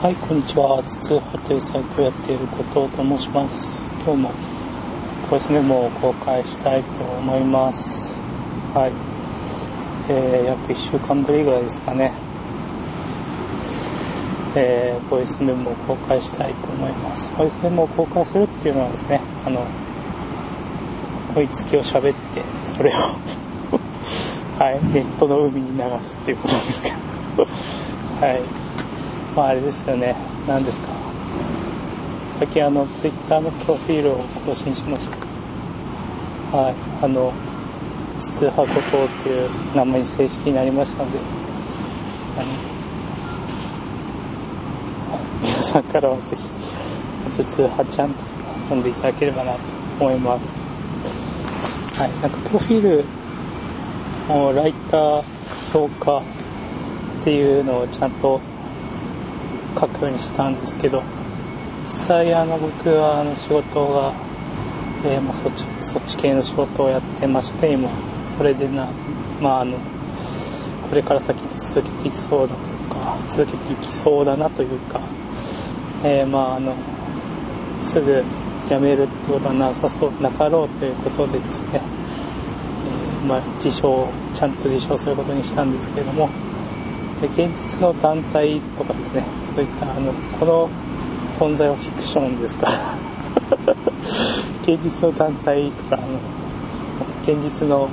はい、こんにちは。筒派というサイトをやっている後藤と申します。今日もボイスメモを公開したいと思います。はい。えー、約1週間ぶりぐらいですかね。えー、ボイスメモを公開したいと思います。ボイスメモを公開するっていうのはですね、あの、追いつきを喋って、それを はい、ネットの海に流すっていうことなんですけど。はい。まああれですよね。何ですか？最近あの、ツイッターのプロフィールを更新しました。はい。あの、筒箱党っていう名前に正式になりましたので、あの、皆さんからはぜひ、筒派ちゃんと呼んでいただければなと思います。はい。なんかプロフィールもうライター評価っていうのをちゃんと書くようにしたんですけど実際あの僕はあの仕事が、えーまあ、そっちそっち系の仕事をやってまして今それでなまああのこれから先に続けていきそうだというか続けていきそうだなというか、えーまああのすぐ辞めるってことはなさそうなかろうということでですねえまあ、自称ちゃんと自称することにしたんですけども現実の団体とかですね。そういったあのこの存在はフィクションですから。現実の団体とかあの現実の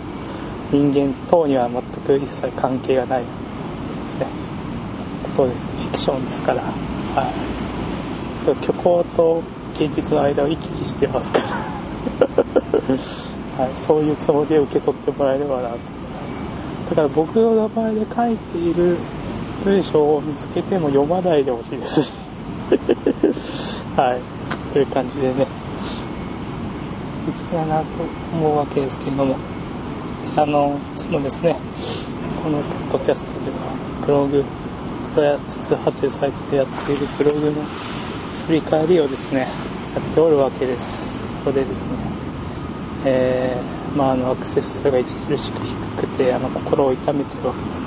人間等には全く一切関係がないですね。ことですね。フィクションですから。はい。そう虚構と現実の間を行き来してますから。はい、そういうつもりで受け取ってもらえればなと。だから僕の名前で書いている文章を見つけても読まないでほしいです。はい。という感じでね、行きたいなと思うわけですけれども。あの、いつもですね、このポッドキャストでは、ブログ、これは筒派というサイトでやっているブログの振り返りをですね、やっておるわけです。そこでですね、えー、まあ、あのアクセス数が著しく低くてあの心を痛めてるわけです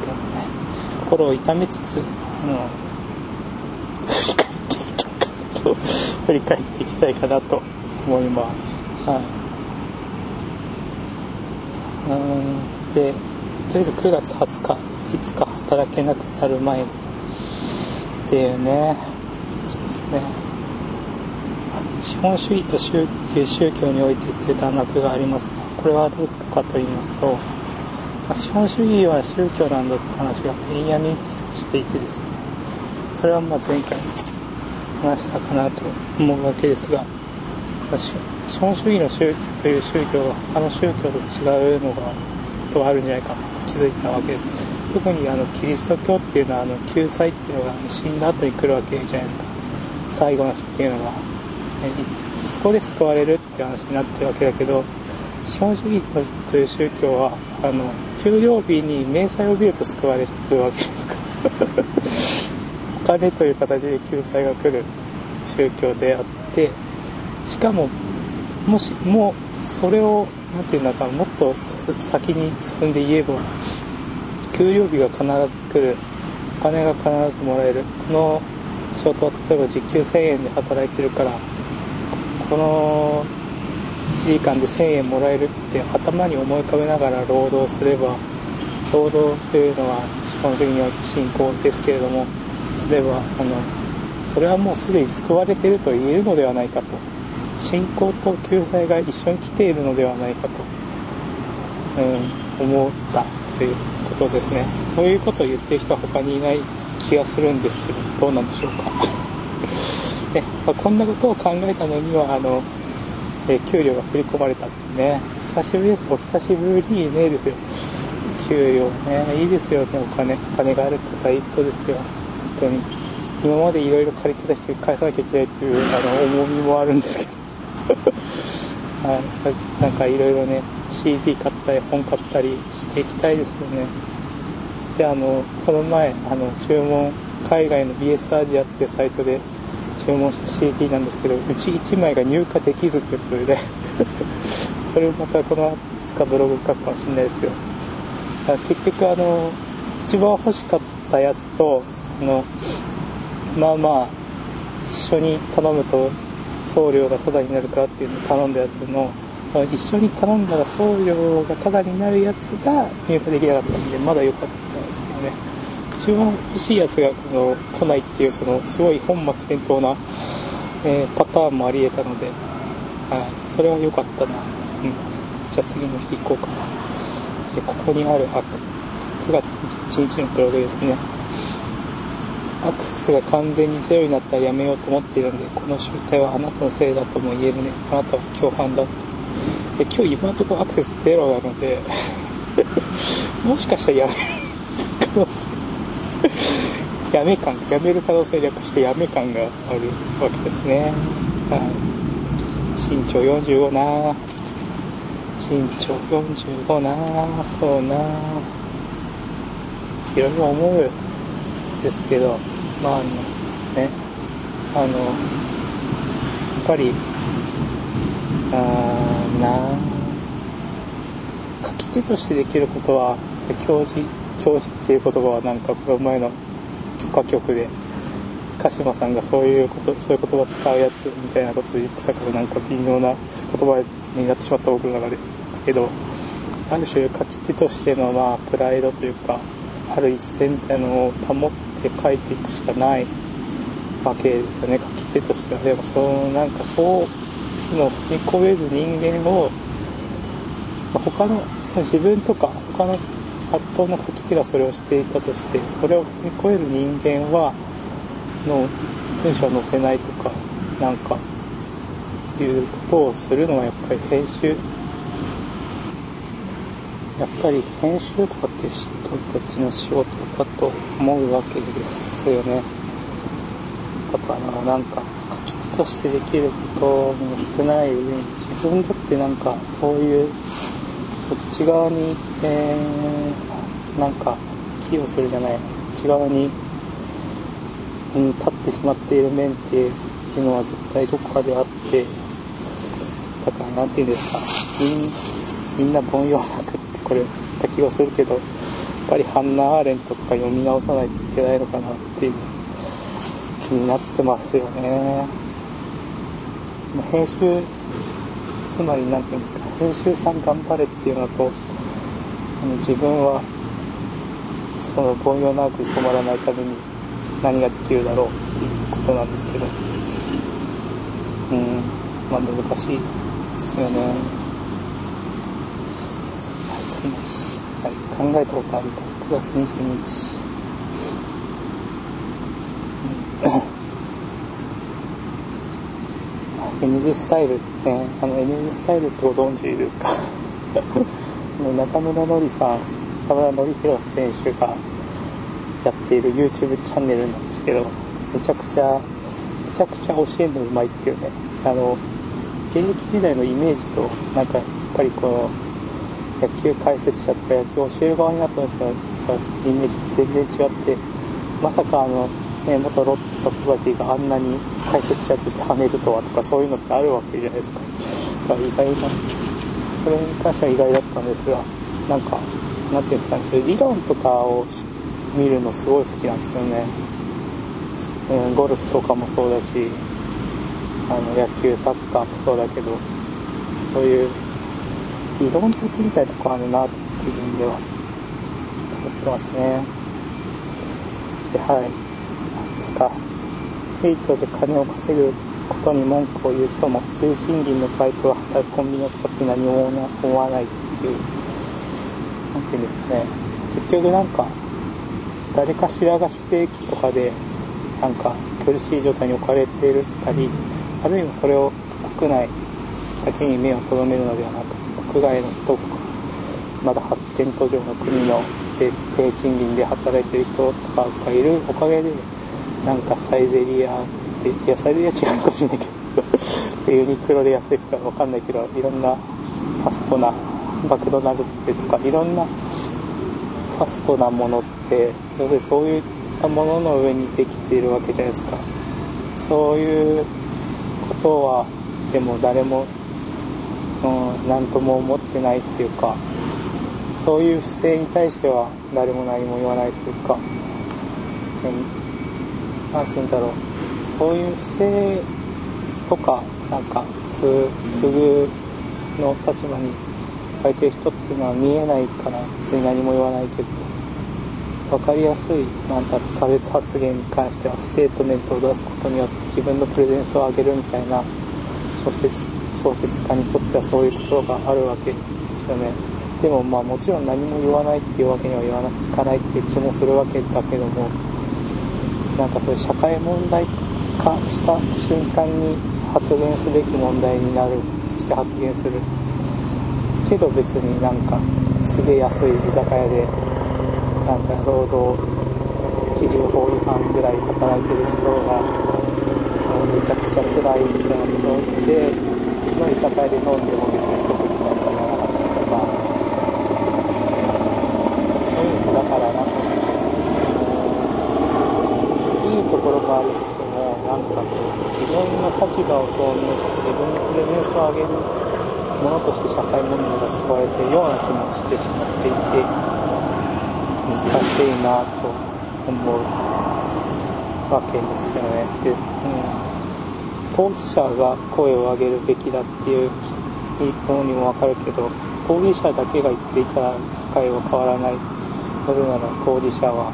心を痛めつつあの振り返っていきたいかなと振り返っていきたいかなと思います。はい。うん。でとりあえず9月20日いつか働けなくなる前にっていうね。そうですね。資本主義と宗宗教においてという段落がありますがこれはどういうことかと言いますと、資本主義は宗教なんだって話が永遠にしていてですねそれはまあ前回話したかなと思うわけですが、資本主義の宗教という宗教が他の宗教と違うのがとがあるんじゃないかと気づいたわけです特にあのキリスト教っていうのはあの救済っていうのが死んだ後に来るわけじゃないですか。最後の日っていうのがそこで救われるって話になってるわけだけど資本主義という宗教はあの給料日に明細を見ると救われるわけですか。ら お金という形で救済が来る宗教であってしかももしもうそれを何て言うんだかもっと先に進んで言えば給料日が必ず来る。お金が必ずもらえる。この仕事は例えば時給1000円で働いてるからこの1時間で1000円もらえるって頭に思い浮かべながら労働すれば労働というのは資本主義において信仰ですけれどもすればあのそれはもうすでに救われていると言えるのではないかと。信仰と救済が一緒に来ているのではないかと、うん、思ったということですね。そういうことを言ってる人は他にいない気がするんですけどどうなんでしょうか。ねまあ、こんなことを考えたのにはあの、えー、給料が振り込まれたってね。久しぶりです。お久しぶりねですよ。給料ねいいですよね。お金お金がある方一個ですよ。本当に。今までいろいろ借りてた人に返さなきゃいけないっていうあの重みもあるんですけど。はい。さなんかいろいろね CD 買ったり本買ったりしていきたいですよね。であのこの前あの注文海外の BS アジアっていうサイトで注文した CD なんですけどうち1枚が入荷できずってことで それをまたこのいつかブログ書くかもしれないですけど結局あの一番欲しかったやつとあのまあまあ一緒に頼むと送料がタダになるかっていうのを頼んだやつの一緒に頼んだら送料がタダになるやつが入荷できなかったんでまだ良かったんですけどね。一番欲しいやつがこの来ないっていうそのすごい本末転倒な、えー、パターンもあり得たので、はい、それは良かったな、うん、じゃあ次の日行こうかな。でここにあるあ9月21日のブログですね。アクセスが完全にゼロになったらやめようと思っているのでこの集体はあなたのせいだとも言えるね。あなたは共犯だって。で今日今のところアクセスゼロなので もしかしたらやめる可能性やめ感やめる可能性略してやめ感があるわけですね。はい。身長45な。身長45な。そうな。いろいろ思うですけど。まああのね。あのやっぱりあな。書き手としてできることは教授教授っていう言葉はなんかこの前の許可局で。鹿島さんがそういうことそういう言葉使うやつみたいなことで言ってたからなんか微妙な言葉になってしまった僕の中で。だけどある種書き手としてのまあプライドというかある一線みたいなのを保って書いていくしかないわけですよね。書き手としては。でもそのなんかそういうの踏み込める人間を、他のその自分とか他の発当の書き手がそれをしていたとしてそれを踏み越える人間はの文章を載せないとかなんかいうことをするのはやっぱり編集。やっぱり編集とかって人たちの仕事だと思うわけですよね。だからなんか書き手としてできることも少ない上に自分だってなんかそういうそっち側に、えー、なんか寄与するじゃないそっち側に、うん、立ってしまっている面っていうのは絶対どこかであってだから何て言うんですかみんな凡庸なくってこれった気がするけどやっぱりハンナ・アーレントとか読み直さないといけないのかなっていう気になってますよね。編集つまり何て言うんですか編集さん頑張れっていうのと自分はその凡庸なく染まらないために何ができるだろうっていうことなんですけどうんまあ難しいですよね。はい次、はい、考えたことある。か9月22日。N 字スタイルね、あの N 字スタイルってご存知ですか？中村のりさん、中村のりひろ選手がやっている YouTube チャンネルなんですけど、めちゃくちゃ、めちゃくちゃ教えるのうまいっていうね、あの、現役時代のイメージと、なんかやっぱりこの、野球解説者とか野球教える側になった時のイメージと全然違って、まさかあの、ね、元ロッテ里崎があんなに解説者として跳ねるとはとかそういうのってあるわけじゃないですか。だから意外な、それに関しては意外だったんですが、なんか、なんていうんですかね、そういう理論とかを見るのすごい好きなんですよね。ゴルフとかもそうだし、あの野球、サッカーもそうだけど、そういう理論好きみたいなとこあるなっていう意味では思ってますね。で、はい。ですか。ヘイトで金を稼ぐことに文句を言う人も、低賃金のバイトは働くコンビニを使って何も思わないっていう、なんていうんですかね。結局なんか、誰かしらが非正規とかで、なんか苦しい状態に置かれてるたり、あるいはそれを国内だけに目を留めるのではなくて、国外のどこか、まだ発展途上の国の低賃金で働いてる人とかがいるおかげで、なんかサイゼリアで、いや、サイゼリア違うかもしれないけど、ユニクロで安いかわかんないけど、いろんなファストな、マクドナルドとか、いろんなファストなものって、要するにそういったものの上にできているわけじゃないですか。そういうことは、でも誰も、うん、何とも思ってないっていうか、そういう不正に対しては誰も何も言わないというか、て言うんだろう。そういう不正とかなんか不遇の立場に置いてる人っていうのは見えないから別に何も言わないけど分かりやすいなんだろう差別発言に関してはステートメントを出すことによって自分のプレゼンスを上げるみたいな小説小説家にとってはそういうところがあるわけですよね。でもまあもちろん何も言わないっていうわけには言わないかないっていう気もするわけだけどもなんかそういう社会問題化した瞬間に発言すべき問題になるそして発言する。けど別になんかすげえ安い居酒屋でなんか労働基準法違反ぐらい働いてる人がめちゃくちゃ辛いみたいなことで、まあ、居酒屋で飲んでも別に特に何も言わなかったりとかそういうのだからなんかいいところもありつつもなんかこう自分の立場を表明して自分のプレゼンスを上げるものとして社会問題が使われているような気もしてしまっていて。難しいなと思うわけですよね。で、うん、当事者が声を上げるべきだっていうのにもわかるけど、当事者だけが言っていたら世界は変わらない。なぜなら当事者は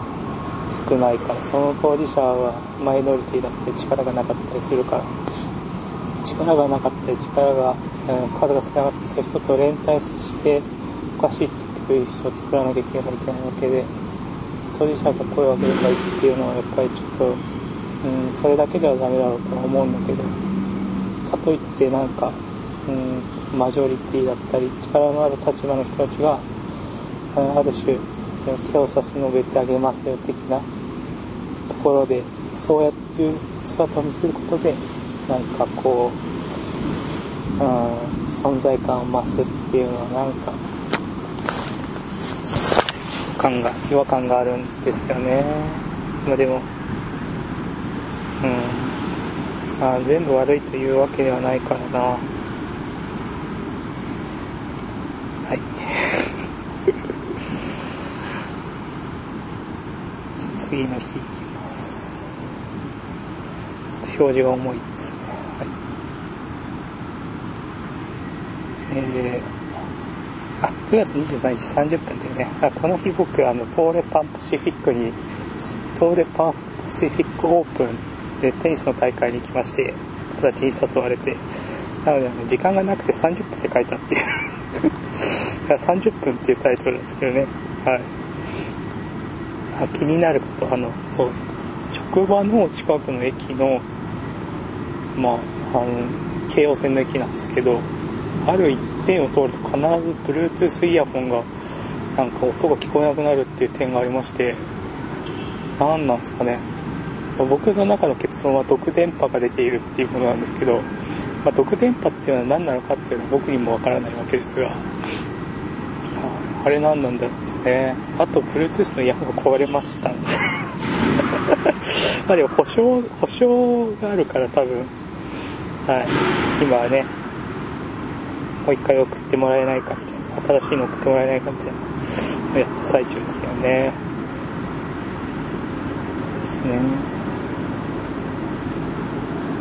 少ないから、その当事者はマイノリティだって力がなかったりするから、力がなかったり力が、うん、数が少なかったりする人と連帯しておかしいってそういう人を作らなきゃいけないわけで当事者が声を上げればいいっていうのはやっぱりちょっと、うん、それだけではダメだろうと思うんだけど。かといってなんか、うん、マジョリティだったり力のある立場の人たちがある種手を差し伸べてあげますよ的なところでそうやっていう姿を見せることでなんかこう、うん、存在感を増すっていうのはなんか感が違和感があるんですよね。まあでもうん。まあ全部悪いというわけではないからなはいじゃあ次の日いきます。ちょっと表示が重いですね。はい。えーあ、9月23日30分というね、あこの日僕、あの、トーレパンパシフィックに、トーレパンパシフィックオープンでテニスの大会に行きまして、形に誘われて、なので、あの時間がなくて30分って書いたって。いう30分っていうタイトルなんですけどね、はい。あ気になること、あの、そう、職場の近くの駅の、まあ、あの、京王線の駅なんですけど、ある一点を通ると必ず Bluetooth イヤホンがなんか音が聞こえなくなるっていう点がありまして何なんですかね。僕の中の結論は毒電波が出ているっていうものなんですけど、まあ、毒電波っていうのは何なのかっていうのは僕にもわからないわけですがあれ何なんだろうってねあと Bluetooth のイヤホンが壊れました まあでも保証保証があるから多分はい今はねもう一回送ってもらえないかみたいな、新しいの送ってもらえないかみたいなのをやった最中ですけどね。ですね。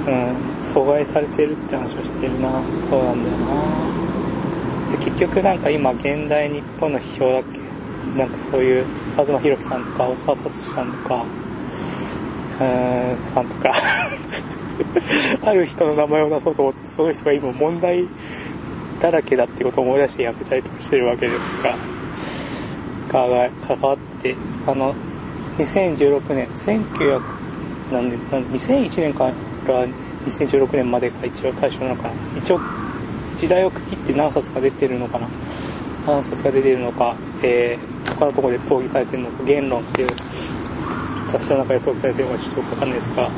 うん、阻害されてるって話をしてるな。そうなんだよな。で結局なんか今、現代日本の批評だっけ？なんかそういう、東博樹さんとか、大沢聡さんとか、うん、さんとか ある人の名前を出そうと思って、その人が今問題だらけだってことを思い出してやめたりとかしてるわけですが、関わって、あの、2016年、1900、なんで、2001年から2016年までが一応対象なのかな。一応、時代を区切って何冊か出てるのかな。何冊か出てるのか、えー、他のところで討議されてるのか、言論っていう雑誌の中で討議されてるのかちょっとよくわかんないですが、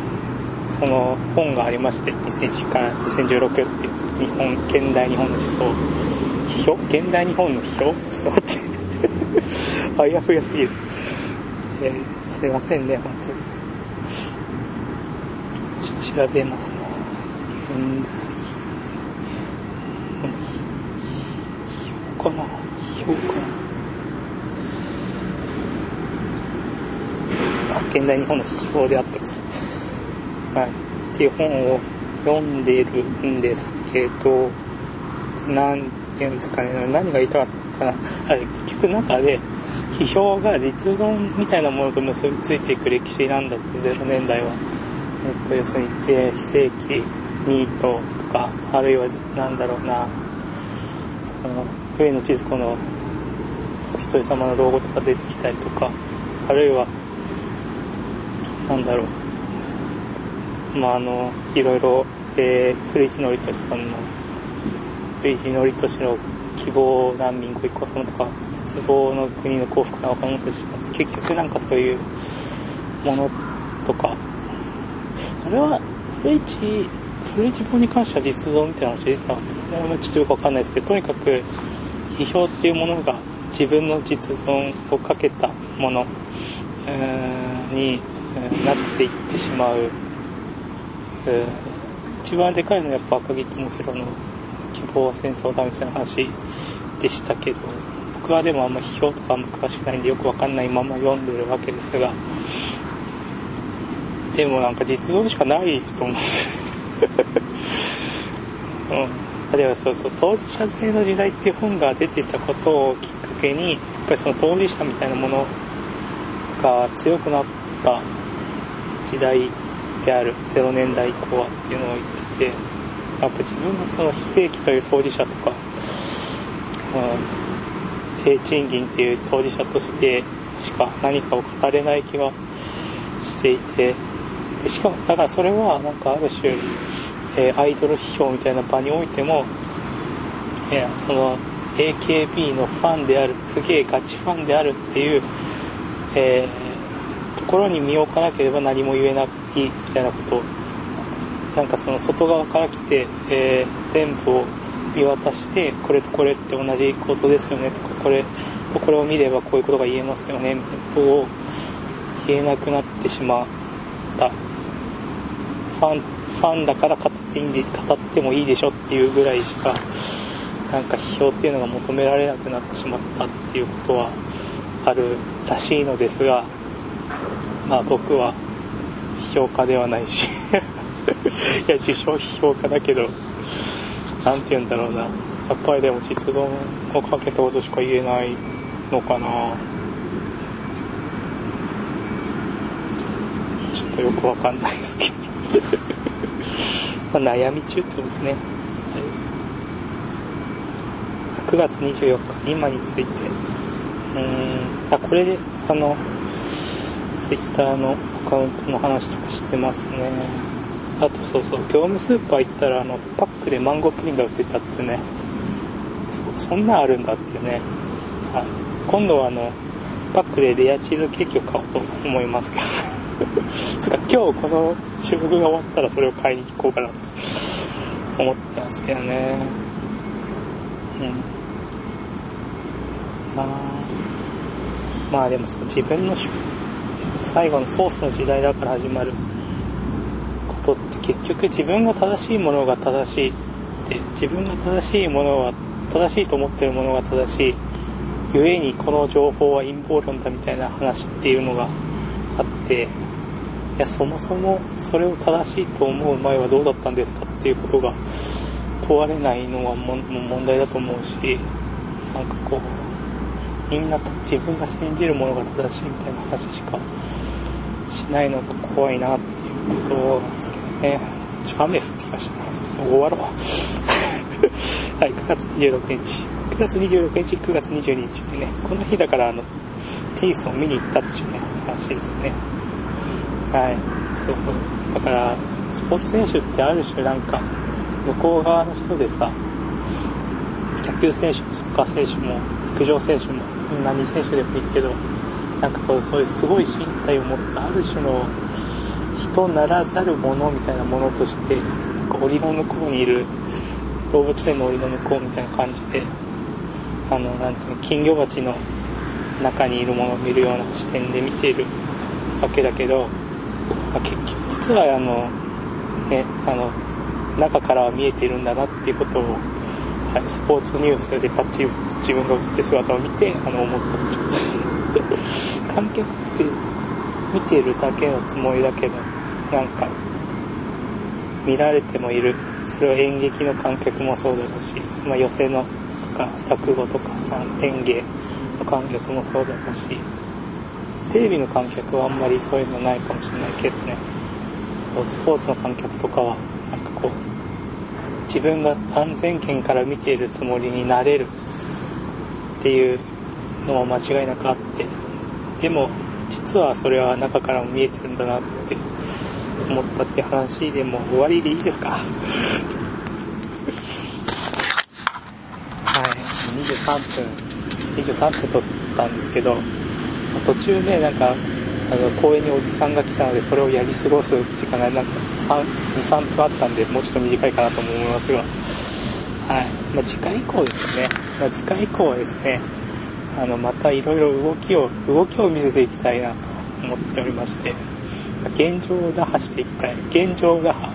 その本がありまして、2001から2016っていう。日本現代日本の思想。批評現代日本の批評ちょっと待って。あやふやすぎる、えー、すいませんね本当に。ちょっと調べますね。現代批評かな批評かなあ現代日本の批評であってますはい、っていう本を読んでるんですけど、なんていうんですかね、何が言いたかったかな。あれ、結局中で、批評が実存みたいなものと結びついていく歴史なんだって、0年代は。えっと、要するに、えー、非正規、ニートとか、あるいは、なんだろうな、その、上野千鶴子のお一人様の老後とか出てきたりとか、あるいは、なんだろう、まあ、あの、いろいろ、えー、古市憲寿さんの、古市憲寿の希望難民ご一行様とか、失望の国の幸福な若者たち結局なんかそういうものとか、それは、古市、古市本に関しては実像みたいな話出てた。のちょっとよくわかんないですけど、とにかく、批評っていうものが自分の実存をかけたもの、に なっていってしまう、えー、一番でかいのはやっぱ赤木智弘の希望は戦争だみたいな話でしたけど僕はでもあんま批評とかあんま詳しくないんでよくわかんないまま読んでるわけですがでもなんか実存しかないと思うんです。うん。あるいはそうそう当事者性の時代っていう本が出てたことをきっかけにやっぱりその当事者みたいなものが強くなった時代である0年代以降はっていうのを言っててやっぱ自分がその非正規という当事者とか、うん、低賃金っていう当事者としてしか何かを語れない気がしていてでしかもだからそれはなんかある種えー、アイドル批評みたいな場においても、えー、その AKB のファンであるすげえガチファンであるっていう、えー、ころに身を置かなければ何も言えないみたいなこと。なんかその外側から来て、えー、全部を見渡してこれとこれって同じ構造ですよね。とかこれとこれを見ればこういうことが言えますよね。みたいなことを言えなくなってしまった。ファンファンだから語っていいんで語ってもいいでしょっていうぐらいしかなんか批評っていうのが求められなくなってしまったっていうことはあるらしいのですがまあ僕は批評家ではないし。いや受賞批評家だけど何て言うんだろうな。やっぱりでも実存をかけたことしか言えないのかな。ちょっとよくわかんないですけど。ま、悩み中ってことですね。はい、9月24日、今について。うん、あ、これで、あの、ツイッターのアカウントの話とかしてますね。あとそうそう、業務スーパー行ったら、あの、パックでマンゴープリンが売ってたってね。そそんなんあるんだっていうね。はい。今度はあの、パックでレアチーズケーキを買おうと思いますけど。つか今日この収録が終わったらそれを買いに行こうかなと思ってますけどねうんあまあでもその自分の最後のソースの時代だから始まることって結局自分が正しいものが正しいって自分が正しいものは正しいと思ってるものが正しいゆえにこの情報は陰謀論だみたいな話っていうのがあっていやそもそもそれを正しいと思う前はどうだったんですかっていうことが問われないのはも問題だと思うしなんかこうみんな自分が信じるものが正しいみたいな話しかしないのが怖いなっていうことなんですけどね。ちょ雨降ってきましたね。終わろう。はい9月26日。9月26日9月22日ってねこの日だからあのテニスを見に行ったっていうね話ですね。はい。そうそう。だからスポーツ選手ってある種なんか向こう側の人でさ野球選手もサッカー選手も陸上選手も何選手でもいいけどなんかこうそういうすごい身体を持ったある種の人ならざるものみたいなものとして檻の向こうにいる動物園の檻の向こうみたいな感じであのなんていうの金魚鉢の中にいるものを見るような視点で見ているわけだけどまあ、結局実はあの、ね、あの中からは見えているんだなっていうことを、はい、スポーツニュースでパッチリ自分が映って姿を見てあの思った。状態ですね 観客って見てるだけのつもりだけどなんか見られてもいる。それは演劇の観客もそうだろうし、まあ、寄席のとか落語とか、まあ、演芸の観客もそうだろうしテレビの観客はあんまりそういうのないかもしれないけどね。そうスポーツの観客とかはなんかこう自分が安全圏から見ているつもりになれるっていうのは間違いなくあってでも実はそれは中からも見えてるんだなって思ったって話でも終わりでいいですか？はい。23分。23分撮ったんですけど途中ねなんかあの公園におじさんが来たのでそれをやり過ごす時間がなんか23分あったんでもうちょっと短いかなと思いますが。はい。まあ、次回以降ですね、まあ、次回以降はですねあのまたいろいろ動きを動きを見せていきたいなと思っておりまして現状打破していきたい。現状打破。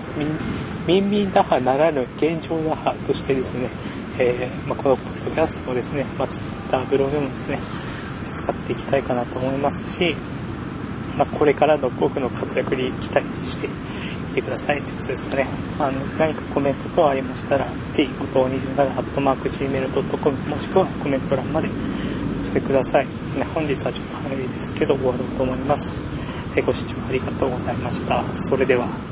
民民打破ならぬ現状打破としてですね、えー、まあ、このポッドキャストをですね、まあ、Twitter ブログもですね使っていきたいかなと思いますし、まあ、これからの僕の活躍に期待していてください。ということですかね、あの何かコメント等ありましたら t527-gmail.com もしくはコメント欄までしてください。ね、本日はちょっと早いですけど終わろうと思います。ご視聴ありがとうございました。それでは。